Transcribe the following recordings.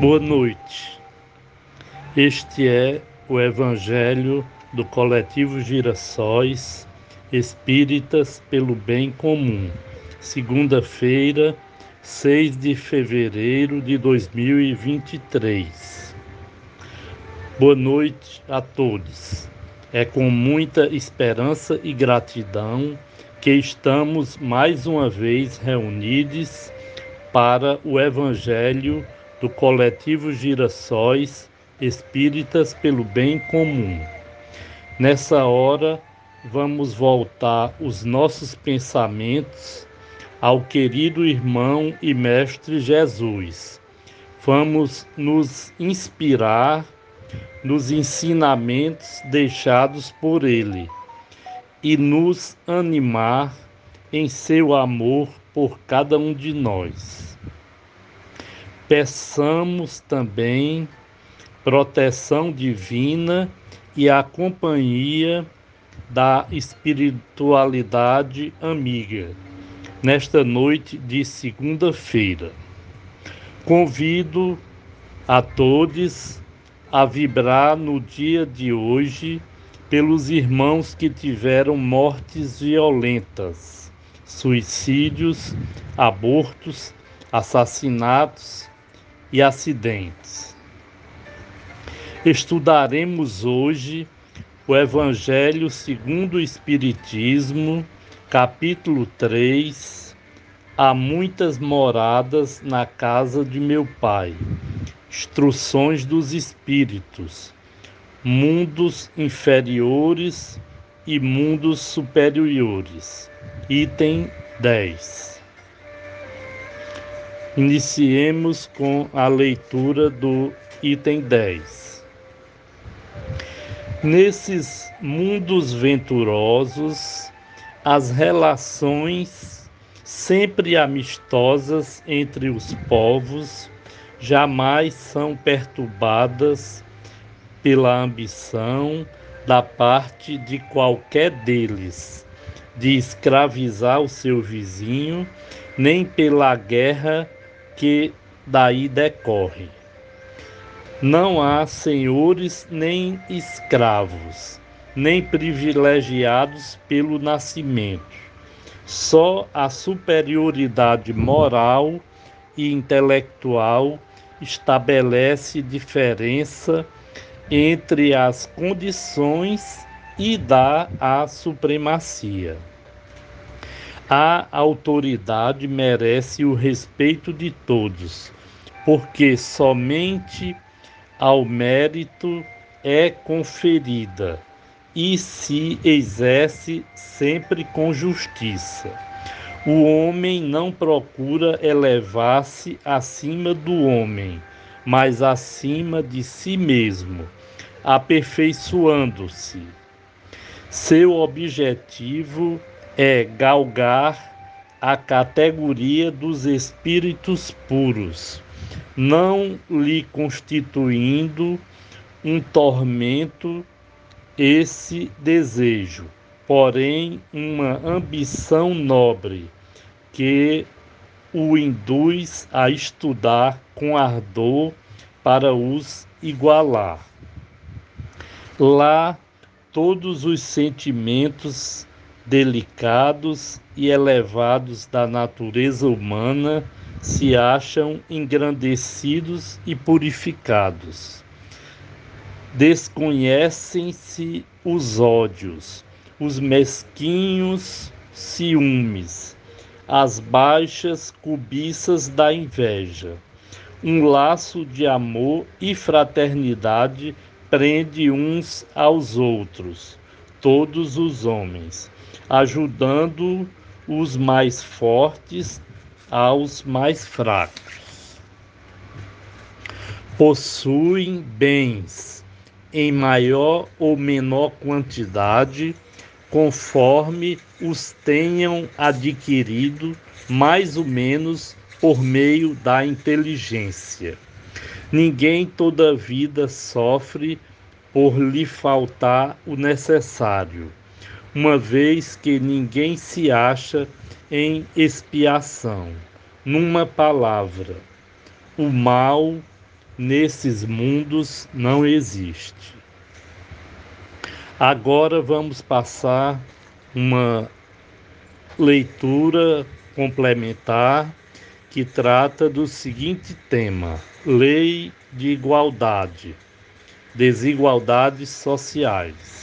Boa noite. Este é o Evangelho do Coletivo Girassóis Espíritas pelo Bem Comum, segunda-feira, 6 de fevereiro de 2023. Boa noite a todos. É com muita esperança e gratidão que estamos mais uma vez reunidos para o Evangelho do coletivo Girassóis Espíritas pelo Bem Comum. Nessa hora, vamos voltar os nossos pensamentos ao querido irmão e mestre Jesus. Vamos nos inspirar nos ensinamentos deixados por ele e nos animar em seu amor por cada um de nós. Peçamos também proteção divina e a companhia da espiritualidade amiga nesta noite de segunda-feira. Convido a todos a vibrar no dia de hoje pelos irmãos que tiveram mortes violentas, suicídios, abortos, assassinatos e acidentes. Estudaremos hoje o Evangelho segundo o Espiritismo, capítulo 3. Há muitas moradas na casa de meu Pai. Instruções dos Espíritos. Mundos inferiores e mundos superiores. Item 10. Iniciemos com a leitura do item 10. Nesses mundos venturosos, as relações sempre amistosas entre os povos jamais são perturbadas pela ambição da parte de qualquer deles de escravizar o seu vizinho, nem pela guerra que daí decorre. Não há senhores nem escravos, nem privilegiados pelo nascimento. Só a superioridade moral e intelectual estabelece diferença entre as condições e dá a supremacia. A autoridade merece o respeito de todos, porque somente ao mérito é conferida e se exerce sempre com justiça. O homem não procura elevar-se acima do homem, mas acima de si mesmo, aperfeiçoando-se. Seu objetivo é galgar a categoria dos espíritos puros, não lhe constituindo um tormento esse desejo, porém uma ambição nobre que o induz a estudar com ardor para os igualar. Lá, todos os sentimentos delicados e elevados da natureza humana se acham engrandecidos e purificados. Desconhecem-se os ódios, os mesquinhos ciúmes, as baixas cobiças da inveja. Um laço de amor e fraternidade prende uns aos outros, todos os homens ajudando os mais fortes aos mais fracos. Possuem bens em maior ou menor quantidade, conforme os tenham adquirido, mais ou menos por meio da inteligência. Ninguém toda vida sofre por lhe faltar o necessário uma vez que ninguém se acha em expiação. Numa palavra, o mal nesses mundos não existe. Agora vamos passar uma leitura complementar que trata do seguinte tema: Lei de Igualdade, Desigualdades Sociais.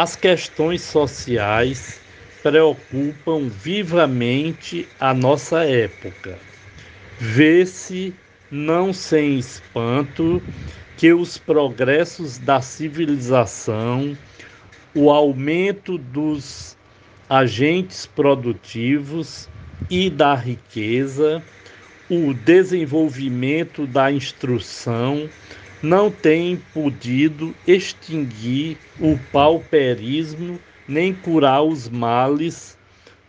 As questões sociais preocupam vivamente a nossa época. Vê-se não sem espanto que os progressos da civilização, o aumento dos agentes produtivos e da riqueza, o desenvolvimento da instrução não tem podido extinguir o pauperismo nem curar os males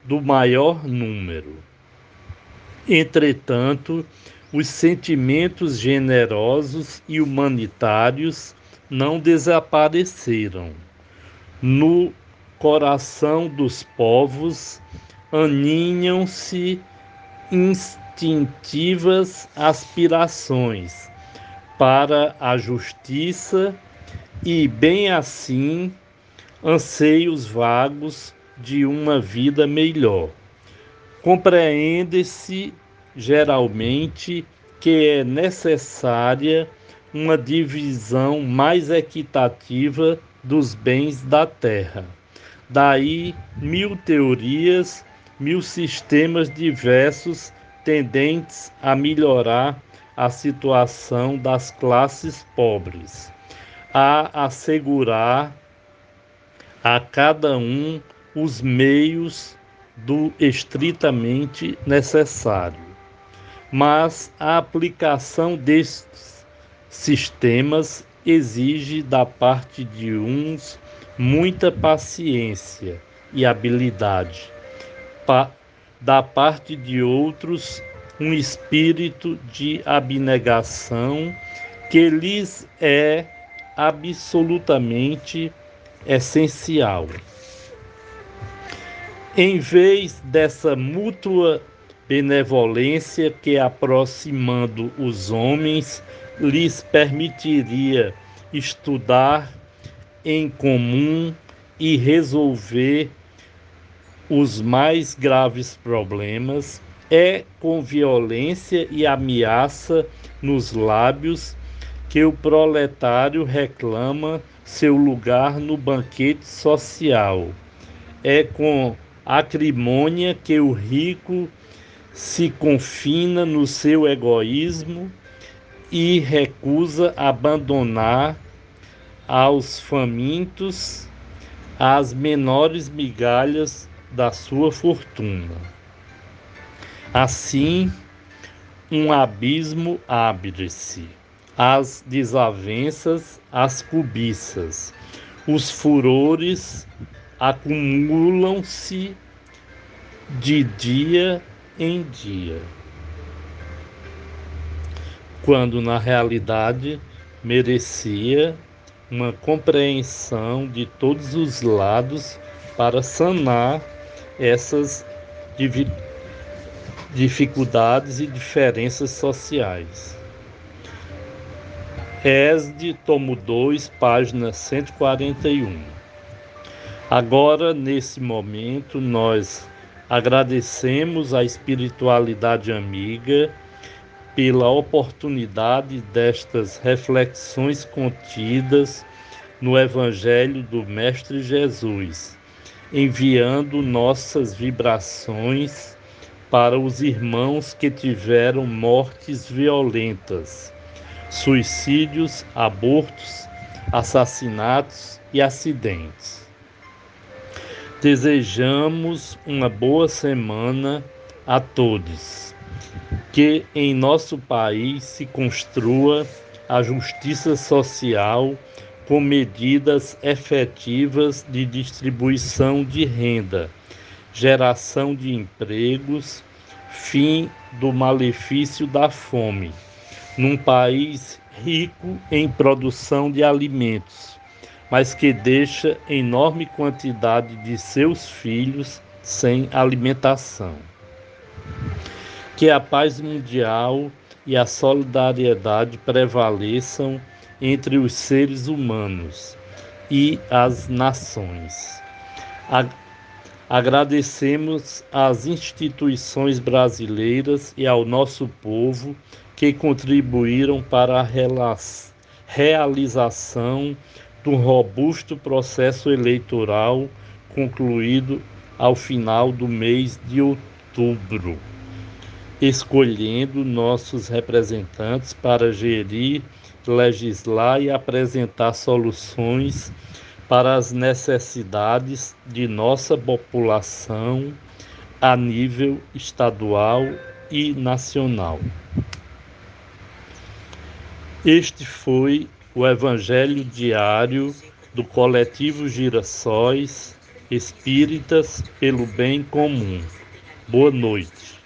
do maior número. Entretanto, os sentimentos generosos e humanitários não desapareceram. No coração dos povos aninham-se instintivas aspirações para a justiça e, bem assim, anseios vagos de uma vida melhor. Compreende-se geralmente que é necessária uma divisão mais equitativa dos bens da terra. Daí mil teorias, mil sistemas diversos tendentes a melhorar a situação das classes pobres, a assegurar a cada um os meios do estritamente necessário. Mas a aplicação destes sistemas exige da parte de uns muita paciência e habilidade, pa da parte de outros um espírito de abnegação que lhes é absolutamente essencial. Em vez dessa mútua benevolência que, aproximando os homens, lhes permitiria estudar em comum e resolver os mais graves problemas, é com violência e ameaça nos lábios que o proletário reclama seu lugar no banquete social. É com acrimônia que o rico se confina no seu egoísmo e recusa abandonar aos famintos as menores migalhas da sua fortuna. Assim, um abismo abre-se, as desavenças, as cobiças, os furores acumulam-se de dia em dia, quando na realidade merecia uma compreensão de todos os lados para sanar essas dificuldades e diferenças sociais. ESD, tomo 2, página 141. Agora, nesse momento, nós Agradecemos à espiritualidade amiga pela oportunidade destas reflexões contidas no Evangelho do Mestre Jesus, enviando nossas vibrações para os irmãos que tiveram mortes violentas, suicídios, abortos, assassinatos e acidentes. Desejamos uma boa semana a todos. Que em nosso país se construa a justiça social com medidas efetivas de distribuição de renda, geração de empregos, fim do malefício da fome, num país rico em produção de alimentos mas que deixa enorme quantidade de seus filhos sem alimentação. Que a paz mundial e a solidariedade prevaleçam entre os seres humanos e as nações. Agradecemos às instituições brasileiras e ao nosso povo que contribuíram para a realização do robusto processo eleitoral concluído ao final do mês de outubro, escolhendo nossos representantes para gerir, legislar e apresentar soluções para as necessidades de nossa população a nível estadual e nacional. Este foi o Evangelho diário do coletivo Girassóis Espíritas pelo Bem Comum. Boa noite.